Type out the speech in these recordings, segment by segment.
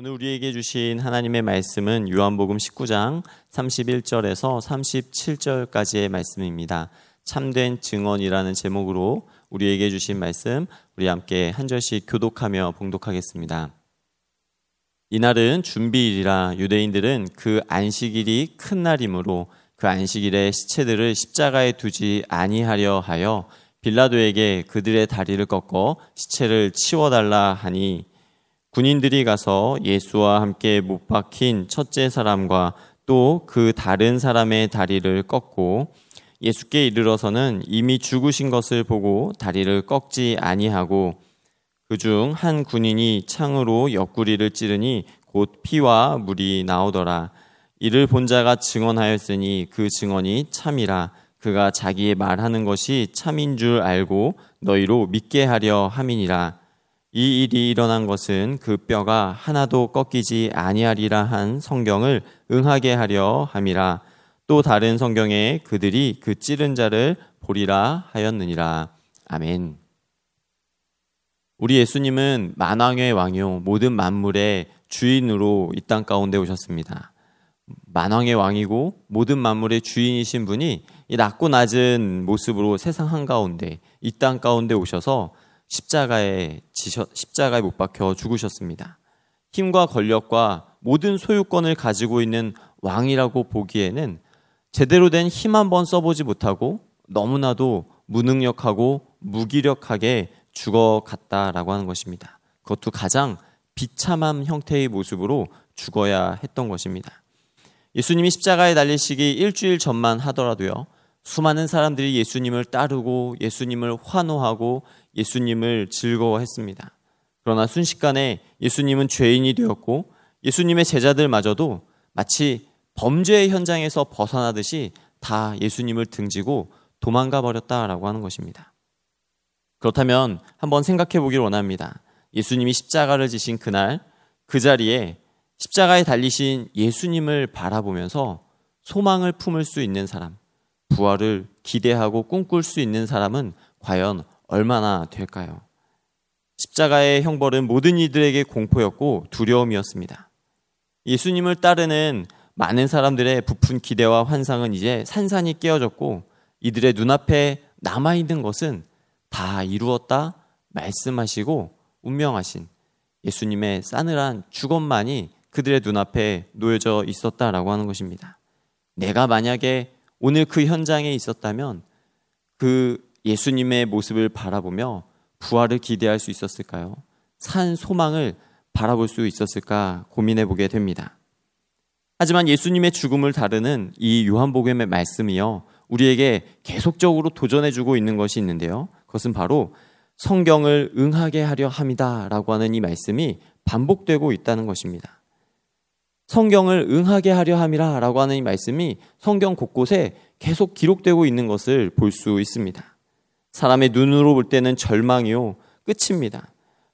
오늘 우리에게 주신 하나님의 말씀은 요한복음 19장 31절에서 37절까지의 말씀입니다. 참된 증언이라는 제목으로 우리에게 주신 말씀 우리 함께 한 절씩 교독하며 봉독하겠습니다. 이날은 준비일이라 유대인들은 그 안식일이 큰 날이므로 그 안식일에 시체들을 십자가에 두지 아니하려 하여 빌라도에게 그들의 다리를 꺾어 시체를 치워달라 하니 군인들이 가서 예수와 함께 못 박힌 첫째 사람과 또 그 다른 사람의 다리를 꺾고 예수께 이르러서는 이미 죽으신 것을 보고 다리를 꺾지 아니하고 그중 한 군인이 창으로 옆구리를 찌르니 곧 피와 물이 나오더라. 이를 본 자가 증언하였으니 그 증언이 참이라. 그가 자기의 말하는 것이 참인 줄 알고 너희로 믿게 하려 함이니라. 이 일이 일어난 것은 그 뼈가 하나도 꺾이지 아니하리라 한 성경을 응하게 하려 함이라. 또 다른 성경에 그들이 그 찌른 자를 보리라 하였느니라. 아멘. 우리 예수님은 만왕의 왕이요 모든 만물의 주인으로 이 땅 가운데 오셨습니다. 만왕의 왕이고 모든 만물의 주인이신 분이 이 낮고 낮은 모습으로 세상 한가운데 이 땅 가운데 오셔서 십자가에 지셔, 십자가에 못 박혀 죽으셨습니다. 힘과 권력과 모든 소유권을 가지고 있는 왕이라고 보기에는 제대로 된 힘 한번 써보지 못하고 너무나도 무능력하고 무기력하게 죽어갔다라고 하는 것입니다. 그것도 가장 비참한 형태의 모습으로 죽어야 했던 것입니다. 예수님이 십자가에 달리시기 일주일 전만 하더라도요, 수많은 사람들이 예수님을 따르고 예수님을 환호하고 예수님을 즐거워했습니다. 그러나 순식간에 예수님은 죄인이 되었고 예수님의 제자들마저도 마치 범죄의 현장에서 벗어나듯이 다 예수님을 등지고 도망가 버렸다라고 하는 것입니다. 그렇다면 한번 생각해 보길 원합니다. 예수님이 십자가를 지신 그날 그 자리에 십자가에 달리신 예수님을 바라보면서 소망을 품을 수 있는 사람, 부활을 기대하고 꿈꿀 수 있는 사람은 과연 얼마나 될까요? 십자가의 형벌은 모든 이들에게 공포였고 두려움이었습니다. 예수님을 따르는 많은 사람들의 부푼 기대와 환상은 이제 산산이 깨어졌고 이들의 눈앞에 남아있는 것은 다 이루었다 말씀하시고 운명하신 예수님의 싸늘한 죽음만이 그들의 눈앞에 놓여져 있었다라고 하는 것입니다. 내가 만약에 오늘 그 현장에 있었다면 그 예수님의 모습을 바라보며 부활을 기대할 수 있었을까요? 산 소망을 바라볼 수 있었을까 고민해 보게 됩니다. 하지만 예수님의 죽음을 다루는 이 요한복음의 말씀이요. 우리에게 계속적으로 도전해 주고 있는 것이 있는데요. 그것은 바로 성경을 응하게 하려 합니다라고 하는 이 말씀이 반복되고 있다는 것입니다. 성경을 응하게 하려 함이라라고 하는 이 말씀이 성경 곳곳에 계속 기록되고 있는 것을 볼 수 있습니다. 사람의 눈으로 볼 때는 절망이요. 끝입니다.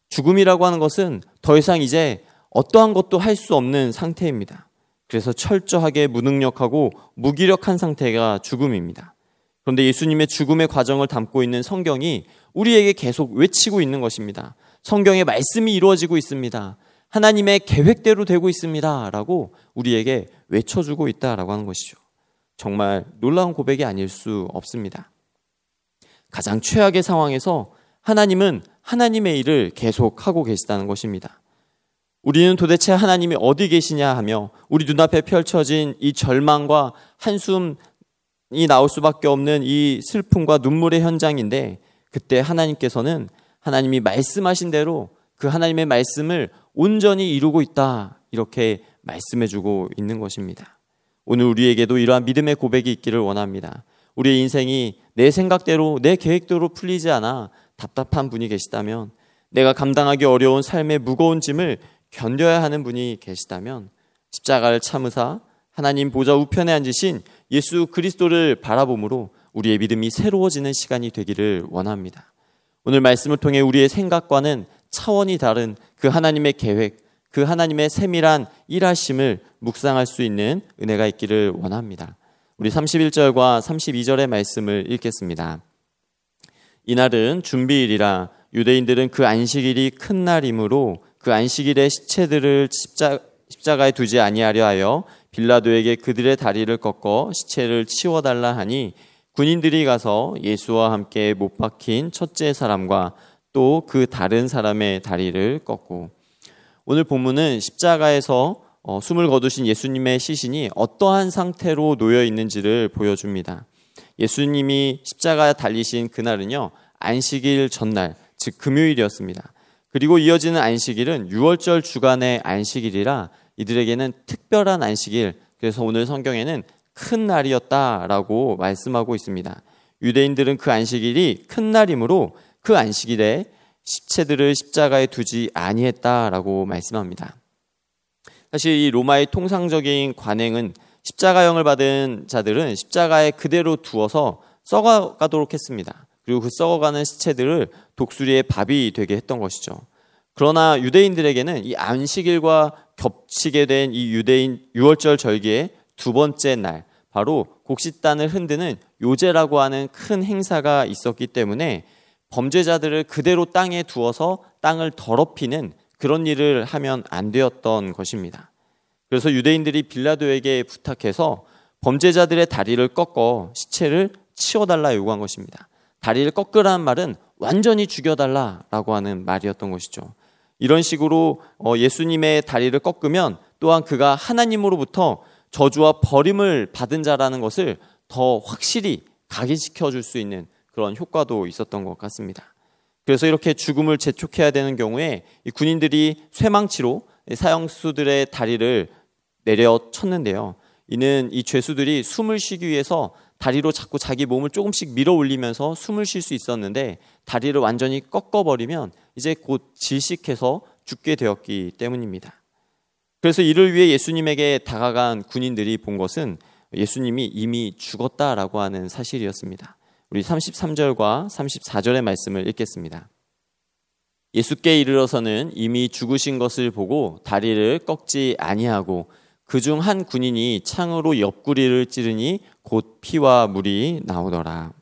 죽음이라고 하는 것은 더 이상 이제 어떠한 것도 할 수 없는 상태입니다. 그래서 철저하게 무능력하고 무기력한 상태가 죽음입니다. 그런데 예수님의 죽음의 과정을 담고 있는 성경이 우리에게 계속 외치고 있는 것입니다. 성경의 말씀이 이루어지고 있습니다. 하나님의 계획대로 되고 있습니다. 라고 우리에게 외쳐주고 있다라고 하는 것이죠. 정말 놀라운 고백이 아닐 수 없습니다. 가장 최악의 상황에서 하나님은 하나님의 일을 계속하고 계시다는 것입니다. 우리는 도대체 하나님이 어디 계시냐 하며 우리 눈앞에 펼쳐진 이 절망과 한숨이 나올 수밖에 없는 이 슬픔과 눈물의 현장인데 그때 하나님께서는 하나님이 말씀하신 대로 그 하나님의 말씀을 온전히 이루고 있다. 이렇게 말씀해 주고 있는 것입니다. 오늘 우리에게도 이러한 믿음의 고백이 있기를 원합니다. 우리의 인생이 내 생각대로 내 계획대로 풀리지 않아 답답한 분이 계시다면 내가 감당하기 어려운 삶의 무거운 짐을 견뎌야 하는 분이 계시다면 십자가를 참으사 하나님 보좌 우편에 앉으신 예수 그리스도를 바라봄으로 우리의 믿음이 새로워지는 시간이 되기를 원합니다. 오늘 말씀을 통해 우리의 생각과는 차원이 다른 그 하나님의 계획, 그 하나님의 세밀한 일하심을 묵상할 수 있는 은혜가 있기를 원합니다. 우리 31절과 32절의 말씀을 읽겠습니다. 이날은 준비일이라 유대인들은 그 안식일이 큰 날이므로 그 안식일에 시체들을 십자, 십자가에 두지 아니하려 하여 빌라도에게 그들의 다리를 꺾어 시체를 치워달라 하니 군인들이 가서 예수와 함께 못 박힌 첫째 사람과 또 그 다른 사람의 다리를 꺾고 오늘 본문은 십자가에서 어, 숨을 거두신 예수님의 시신이 어떠한 상태로 놓여 있는지를 보여줍니다. 예수님이 십자가에 달리신 그날은요 안식일 전날 즉 금요일이었습니다. 그리고 이어지는 안식일은 6월절 주간의 안식일이라 이들에게는 특별한 안식일, 그래서 오늘 성경에는 큰 날이었다라고 말씀하고 있습니다. 유대인들은 그 안식일이 큰 날이므로 그 안식일에 십체들을 십자가에 두지 아니했다라고 말씀합니다. 사실 이 로마의 통상적인 관행은 십자가형을 받은 자들은 십자가에 그대로 두어서 썩어가도록 했습니다. 그리고 그 썩어가는 시체들을 독수리의 밥이 되게 했던 것이죠. 그러나 유대인들에게는 이 안식일과 겹치게 된 이 유대인 유월절 절기의 두 번째 날, 바로 곡식단을 흔드는 요제라고 하는 큰 행사가 있었기 때문에 범죄자들을 그대로 땅에 두어서 땅을 더럽히는 그런 일을 하면 안 되었던 것입니다. 그래서 유대인들이 빌라도에게 부탁해서 범죄자들의 다리를 꺾어 시체를 치워달라 요구한 것입니다. 다리를 꺾으라는 말은 완전히 죽여달라라고 하는 말이었던 것이죠. 이런 식으로 어, 예수님의 다리를 꺾으면 또한 그가 하나님으로부터 저주와 버림을 받은 자라는 것을 더 확실히 각인시켜 줄 수 있는 그런 효과도 있었던 것 같습니다. 그래서 이렇게 죽음을 재촉해야 되는 경우에 군인들이 쇠망치로 사형수들의 다리를 내려 쳤는데요. 이는 이 죄수들이 숨을 쉬기 위해서 다리로 자꾸 자기 몸을 조금씩 밀어 올리면서 숨을 쉴 수 있었는데 다리를 완전히 꺾어버리면 이제 곧 질식해서 죽게 되었기 때문입니다. 그래서 이를 위해 예수님에게 다가간 군인들이 본 것은 예수님이 이미 죽었다라고 하는 사실이었습니다. 우리 33절과 34절의 말씀을 읽겠습니다. 예수께 이르러서는 이미 죽으신 것을 보고 다리를 꺾지 아니하고 그중 한 군인이 창으로 옆구리를 찌르니 곧 피와 물이 나오더라.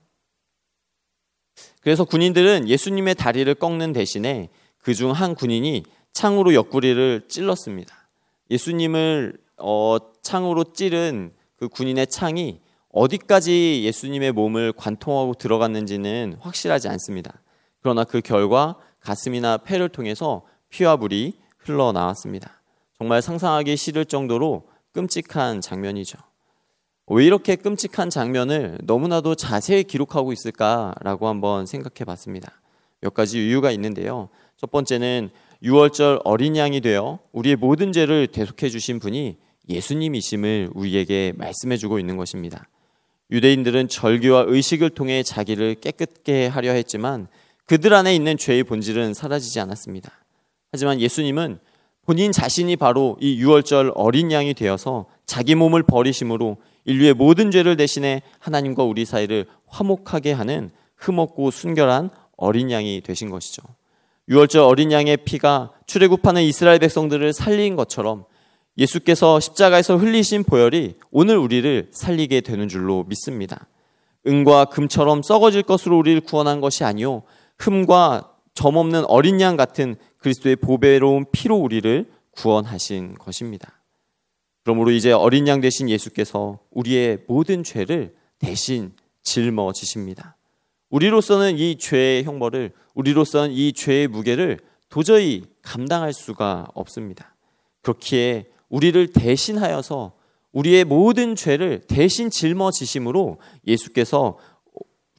그래서 군인들은 예수님의 다리를 꺾는 대신에 그중 한 군인이 창으로 옆구리를 찔렀습니다. 예수님을 어, 창으로 찌른 그 군인의 창이 어디까지 예수님의 몸을 관통하고 들어갔는지는 확실하지 않습니다. 그러나 그 결과 가슴이나 폐를 통해서 피와 물이 흘러나왔습니다. 정말 상상하기 싫을 정도로 끔찍한 장면이죠. 왜 이렇게 끔찍한 장면을 너무나도 자세히 기록하고 있을까라고 한번 생각해 봤습니다. 몇 가지 이유가 있는데요. 첫 번째는 6월절 어린 양이 되어 우리의 모든 죄를 대속해 주신 분이 예수님이심을 우리에게 말씀해 주고 있는 것입니다. 유대인들은 절기와 의식을 통해 자기를 깨끗게 하려 했지만 그들 안에 있는 죄의 본질은 사라지지 않았습니다. 하지만 예수님은 본인 자신이 바로 이 유월절 어린 양이 되어서 자기 몸을 버리심으로 인류의 모든 죄를 대신해 하나님과 우리 사이를 화목하게 하는 흠없고 순결한 어린 양이 되신 것이죠. 유월절 어린 양의 피가 출애굽하는 이스라엘 백성들을 살린 것처럼 예수께서 십자가에서 흘리신 보혈이 오늘 우리를 살리게 되는 줄로 믿습니다. 은과 금처럼 썩어질 것으로 우리를 구원한 것이 아니요 흠과 점없는 어린 양 같은 그리스도의 보배로운 피로 우리를 구원하신 것입니다. 그러므로 이제 어린 양 대신 예수께서 우리의 모든 죄를 대신 짊어지십니다. 우리로서는 이 죄의 형벌을 우리로서는 이 죄의 무게를 도저히 감당할 수가 없습니다. 그렇기에 우리를 대신하여서 우리의 모든 죄를 대신 짊어지심으로 예수께서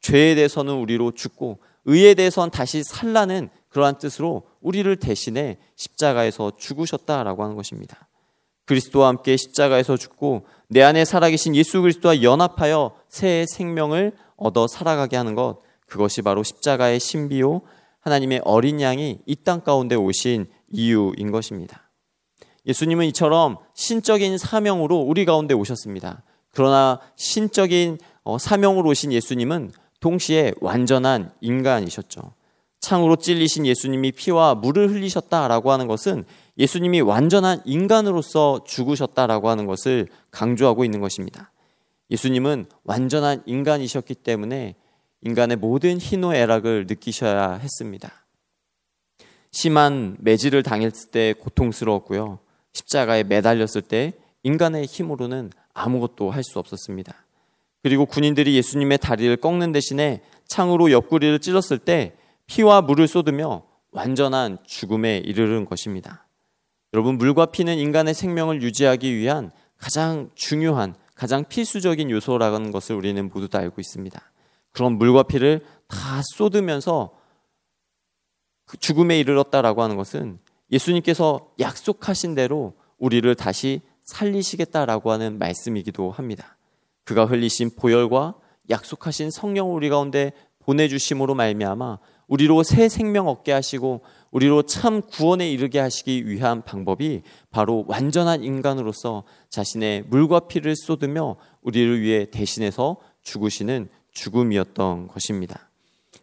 죄에 대해서는 우리로 죽고 의에 대해서는 다시 살라는 그러한 뜻으로 우리를 대신해 십자가에서 죽으셨다라고 하는 것입니다. 그리스도와 함께 십자가에서 죽고 내 안에 살아계신 예수 그리스도와 연합하여 새 생명을 얻어 살아가게 하는 것 그것이 바로 십자가의 신비요 하나님의 어린 양이 이 땅 가운데 오신 이유인 것입니다. 예수님은 이처럼 신적인 사명으로 우리 가운데 오셨습니다. 그러나 신적인 어, 사명으로 오신 예수님은 동시에 완전한 인간이셨죠. 창으로 찔리신 예수님이 피와 물을 흘리셨다라고 하는 것은 예수님이 완전한 인간으로서 죽으셨다라고 하는 것을 강조하고 있는 것입니다. 예수님은 완전한 인간이셨기 때문에 인간의 모든 희노애락을 느끼셔야 했습니다. 심한 매질을 당했을 때 고통스러웠고요. 십자가에 매달렸을 때 인간의 힘으로는 아무것도 할 수 없었습니다. 그리고 군인들이 예수님의 다리를 꺾는 대신에 창으로 옆구리를 찔렀을 때 피와 물을 쏟으며 완전한 죽음에 이르는 것입니다. 여러분, 물과 피는 인간의 생명을 유지하기 위한 가장 중요한, 가장 필수적인 요소라는 것을 우리는 모두 다 알고 있습니다. 그런 물과 피를 다 쏟으면서 그 죽음에 이르렀다라고 하는 것은 예수님께서 약속하신 대로 우리를 다시 살리시겠다라고 하는 말씀이기도 합니다. 그가 흘리신 보혈과 약속하신 성령 우리 가운데 보내주심으로 말미암아 우리로 새 생명 얻게 하시고 우리로 참 구원에 이르게 하시기 위한 방법이 바로 완전한 인간으로서 자신의 물과 피를 쏟으며 우리를 위해 대신해서 죽으시는 죽음이었던 것입니다.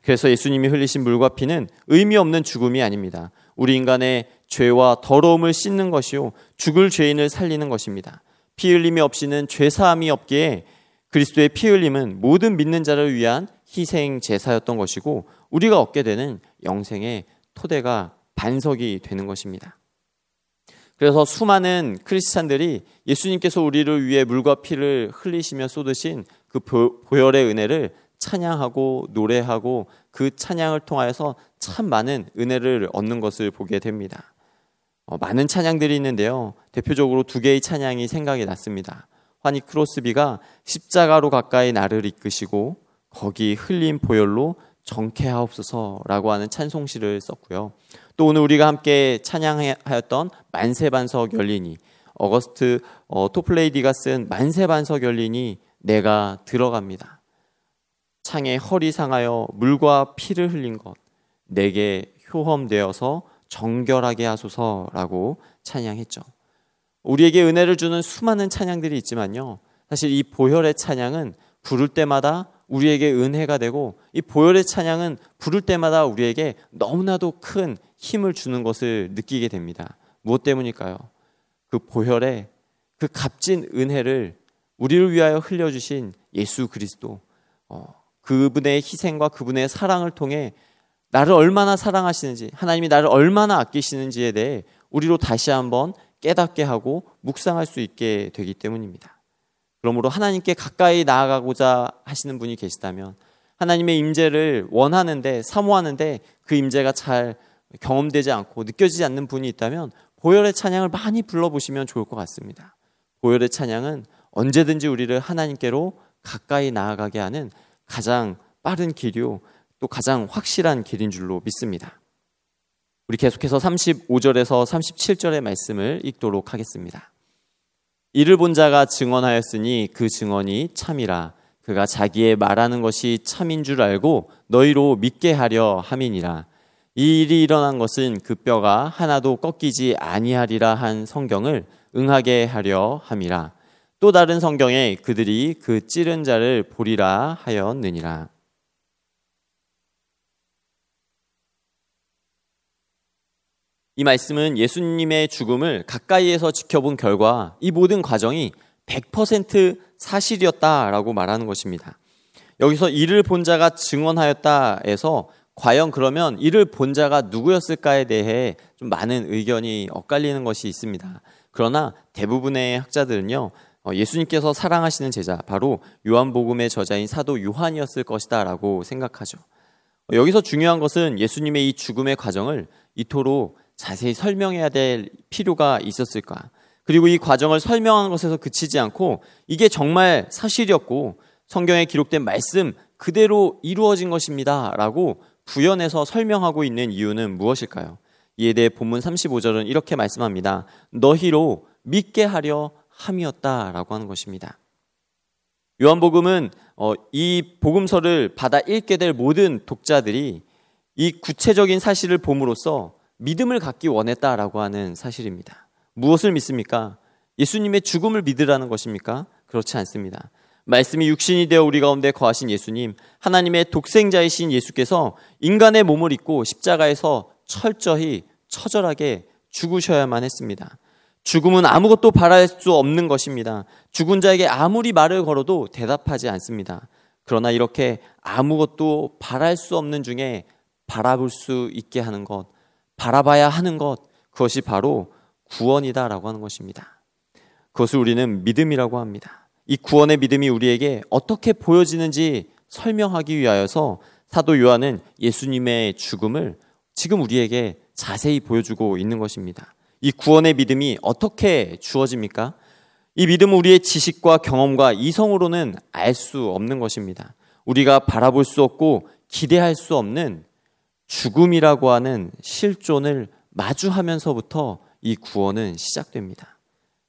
그래서 예수님이 흘리신 물과 피는 의미 없는 죽음이 아닙니다. 우리 인간의 죄와 더러움을 씻는 것이요 죽을 죄인을 살리는 것입니다. 피 흘림이 없이는 죄 사함이 없기에 그리스도의 피 흘림은 모든 믿는 자를 위한 희생 제사였던 것이고 우리가 얻게 되는 영생의 토대가 반석이 되는 것입니다. 그래서 수많은 크리스찬들이 예수님께서 우리를 위해 물과 피를 흘리시며 쏟으신 그 보혈의 은혜를 찬양하고 노래하고 그 찬양을 통하여서 참 많은 은혜를 얻는 것을 보게 됩니다. 어, 많은 찬양들이 있는데요. 대표적으로 두 개의 찬양이 생각이 났습니다. 환희 크로스비가 십자가로 가까이 나를 이끄시고 거기 흘린 보혈로 정케하옵소서라고 하는 찬송시를 썼고요. 또 오늘 우리가 함께 찬양하였던 만세반석 열리니 어거스트 어, 토플레이디가 쓴 만세반석 열리니 내가 들어갑니다. 창에 허리 상하여 물과 피를 흘린 것 내게 효험되어서 정결하게 하소서라고 찬양했죠. 우리에게 은혜를 주는 수많은 찬양들이 있지만요. 사실 이 보혈의 찬양은 부를 때마다 우리에게 은혜가 되고 이 보혈의 찬양은 부를 때마다 우리에게 너무나도 큰 힘을 주는 것을 느끼게 됩니다. 무엇 때문일까요? 그 보혈의 그 값진 은혜를 우리를 위하여 흘려주신 예수 그리스도, 어, 그분의 희생과 그분의 사랑을 통해 나를 얼마나 사랑하시는지, 하나님이 나를 얼마나 아끼시는지에 대해 우리로 다시 한번 깨닫게 하고 묵상할 수 있게 되기 때문입니다. 그러므로 하나님께 가까이 나아가고자 하시는 분이 계시다면 하나님의 임재를 원하는데 사모하는데 그 임재가 잘 경험되지 않고 느껴지지 않는 분이 있다면 보혈의 찬양을 많이 불러보시면 좋을 것 같습니다. 보혈의 찬양은 언제든지 우리를 하나님께로 가까이 나아가게 하는 가장 빠른 길이요 또 가장 확실한 길인 줄로 믿습니다. 우리 계속해서 35절에서 37절의 말씀을 읽도록 하겠습니다. 이를 본 자가 증언하였으니 그 증언이 참이라 그가 자기의 말하는 것이 참인 줄 알고 너희로 믿게 하려 함이니라 이 일이 일어난 것은 그 뼈가 하나도 꺾이지 아니하리라 한 성경을 응하게 하려 함이라 또 다른 성경에 그들이 그 찌른 자를 보리라 하였느니라 이 말씀은 예수님의 죽음을 가까이에서 지켜본 결과 이 모든 과정이 100% 사실이었다라고 말하는 것입니다. 여기서 이를 본 자가 증언하였다 에서 과연 그러면 이를 본 자가 누구였을까에 대해 좀 많은 의견이 엇갈리는 것이 있습니다. 그러나 대부분의 학자들은요, 어, 예수님께서 사랑하시는 제자, 바로 요한복음의 저자인 사도 요한이었을 것이다 라고 생각하죠. 여기서 중요한 것은 예수님의 이 죽음의 과정을 이토록 자세히 설명해야 될 필요가 있었을까? 그리고 이 과정을 설명한 것에서 그치지 않고 이게 정말 사실이었고 성경에 기록된 말씀 그대로 이루어진 것입니다. 라고 부연해서 설명하고 있는 이유는 무엇일까요? 이에 대해 본문 35절은 이렇게 말씀합니다. 너희로 믿게 하려 함이었다. 라고 하는 것입니다. 요한복음은 어, 이 복음서를 받아 읽게 될 모든 독자들이 이 구체적인 사실을 봄으로써 믿음을 갖기 원했다라고 하는 사실입니다. 무엇을 믿습니까? 예수님의 죽음을 믿으라는 것입니까? 그렇지 않습니다. 말씀이 육신이 되어 우리 가운데 거하신 예수님, 하나님의 독생자이신 예수께서 인간의 몸을 입고 십자가에서 철저히 처절하게 죽으셔야만 했습니다. 죽음은 아무것도 바랄 수 없는 것입니다. 죽은 자에게 아무리 말을 걸어도 대답하지 않습니다. 그러나 이렇게 아무것도 바랄 수 없는 중에 바라볼 수 있게 하는 것, 바라봐야 하는 것, 그것이 바로 구원이다라고 하는 것입니다. 그것을 우리는 믿음이라고 합니다. 이 구원의 믿음이 우리에게 어떻게 보여지는지 설명하기 위하여서 사도 요한은 예수님의 죽음을 지금 우리에게 자세히 보여주고 있는 것입니다. 이 구원의 믿음이 어떻게 주어집니까? 이 믿음은 우리의 지식과 경험과 이성으로는 알 수 없는 것입니다. 우리가 바라볼 수 없고 기대할 수 없는 죽음이라고 하는 실존을 마주하면서부터 이 구원은 시작됩니다.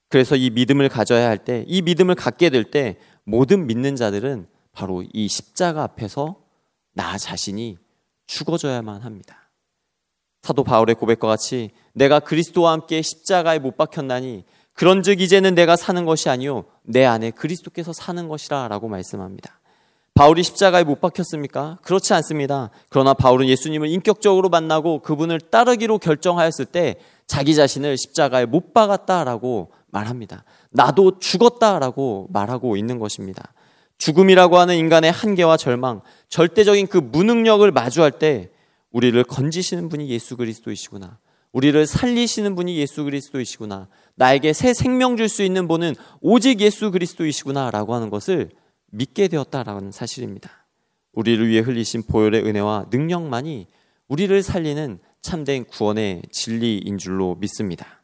그래서 이 믿음을 가져야 할 때, 이 믿음을 갖게 될 때 모든 믿는 자들은 바로 이 십자가 앞에서 나 자신이 죽어져야만 합니다. 사도 바울의 고백과 같이 내가 그리스도와 함께 십자가에 못 박혔나니 그런즉 이제는 내가 사는 것이 아니요 내 안에 그리스도께서 사는 것이라라고 말씀합니다. 바울이 십자가에 못 박혔습니까? 그렇지 않습니다. 그러나 바울은 예수님을 인격적으로 만나고 그분을 따르기로 결정하였을 때 자기 자신을 십자가에 못 박았다라고 말합니다. 나도 죽었다라고 말하고 있는 것입니다. 죽음이라고 하는 인간의 한계와 절망, 절대적인 그 무능력을 마주할 때 우리를 건지시는 분이 예수 그리스도이시구나. 우리를 살리시는 분이 예수 그리스도이시구나. 나에게 새 생명 줄 수 있는 분은 오직 예수 그리스도이시구나라고 하는 것을 믿게 되었다라는 사실입니다. 우리를 위해 흘리신 보혈의 은혜와 능력만이 우리를 살리는 참된 구원의 진리인 줄로 믿습니다.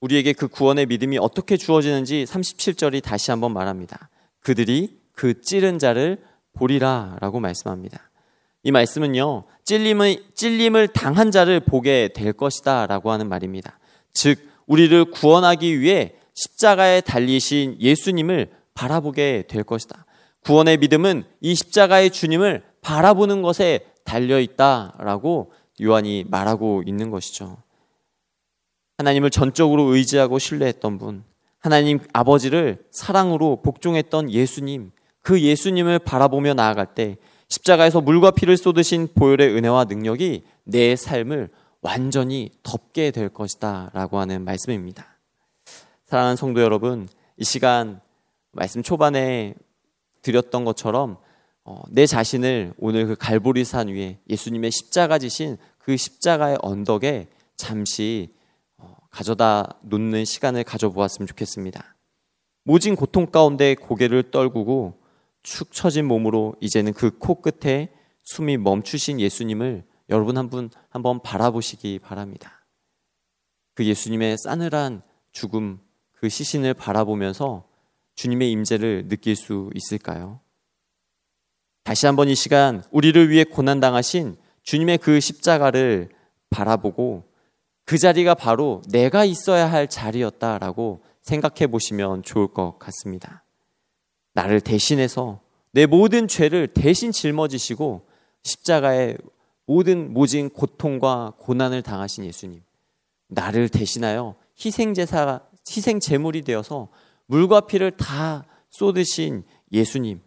우리에게 그 구원의 믿음이 어떻게 주어지는지 37절이 다시 한번 말합니다. 그들이 그 찌른 자를 보리라 라고 말씀합니다. 이 말씀은요, 찔림을, 찔림을 당한 자를 보게 될 것이다 라고 하는 말입니다. 즉, 우리를 구원하기 위해 십자가에 달리신 예수님을 바라보게 될 것이다. 구원의 믿음은 이 십자가의 주님을 바라보는 것에 달려 있다라고 요한이 말하고 있는 것이죠. 하나님을 전적으로 의지하고 신뢰했던 분, 하나님 아버지를 사랑으로 복종했던 예수님, 그 예수님을 바라보며 나아갈 때 십자가에서 물과 피를 쏟으신 보혈의 은혜와 능력이 내 삶을 완전히 덮게 될 것이다 라고 하는 말씀입니다. 사랑하는 성도 여러분, 이 시간 말씀 초반에 드렸던 것처럼 어, 내 자신을 오늘 그 갈보리산 위에 예수님의 십자가 지신 그 십자가의 언덕에 잠시 어, 가져다 놓는 시간을 가져보았으면 좋겠습니다. 모진 고통 가운데 고개를 떨구고 축 처진 몸으로 이제는 그 코끝에 숨이 멈추신 예수님을 여러분 한 분 한번 바라보시기 바랍니다. 그 예수님의 싸늘한 죽음, 그 시신을 바라보면서 주님의 임재를 느낄 수 있을까요? 다시 한번 이 시간 우리를 위해 고난 당하신 주님의 그 십자가를 바라보고 그 자리가 바로 내가 있어야 할 자리였다라고 생각해 보시면 좋을 것 같습니다. 나를 대신해서 내 모든 죄를 대신 짊어지시고 십자가에 모든 모진 고통과 고난을 당하신 예수님. 나를 대신하여 희생제사 희생 제물이 되어서 물과 피를 다 쏟으신 예수님,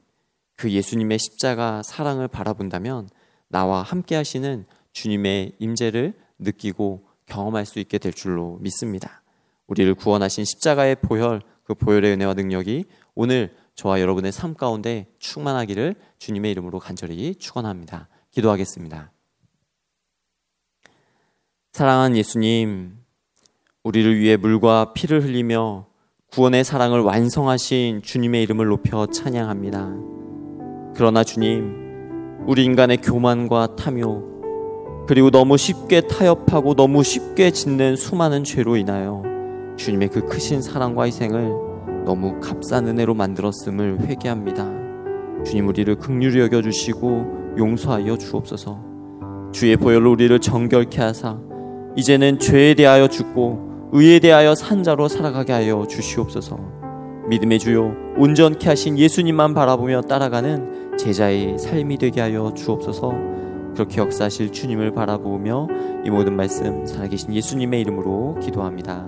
그 예수님의 십자가 사랑을 바라본다면 나와 함께 하시는 주님의 임재를 느끼고 경험할 수 있게 될 줄로 믿습니다. 우리를 구원하신 십자가의 보혈, 그 보혈의 은혜와 능력이 오늘 저와 여러분의 삶 가운데 충만하기를 주님의 이름으로 간절히 축원합니다. 기도하겠습니다. 사랑하는 예수님, 우리를 위해 물과 피를 흘리며 구원의 사랑을 완성하신 주님의 이름을 높여 찬양합니다. 그러나 주님, 우리 인간의 교만과 탐욕, 그리고 너무 쉽게 타협하고 너무 쉽게 짓는 수많은 죄로 인하여 주님의 그 크신 사랑과 희생을 너무 값싼 은혜로 만들었음을 회개합니다. 주님 우리를 극률히 여겨 주시고 용서하여 주옵소서. 주의 보혈로 우리를 정결케 하사 이제는 죄에 대하여 죽고 의에 대하여 산자로 살아가게 하여 주시옵소서. 믿음의 주요 온전케 하신 예수님만 바라보며 따라가는 제자의 삶이 되게 하여 주옵소서. 그렇게 역사하실 주님을 바라보며 이 모든 말씀 살아계신 예수님의 이름으로 기도합니다.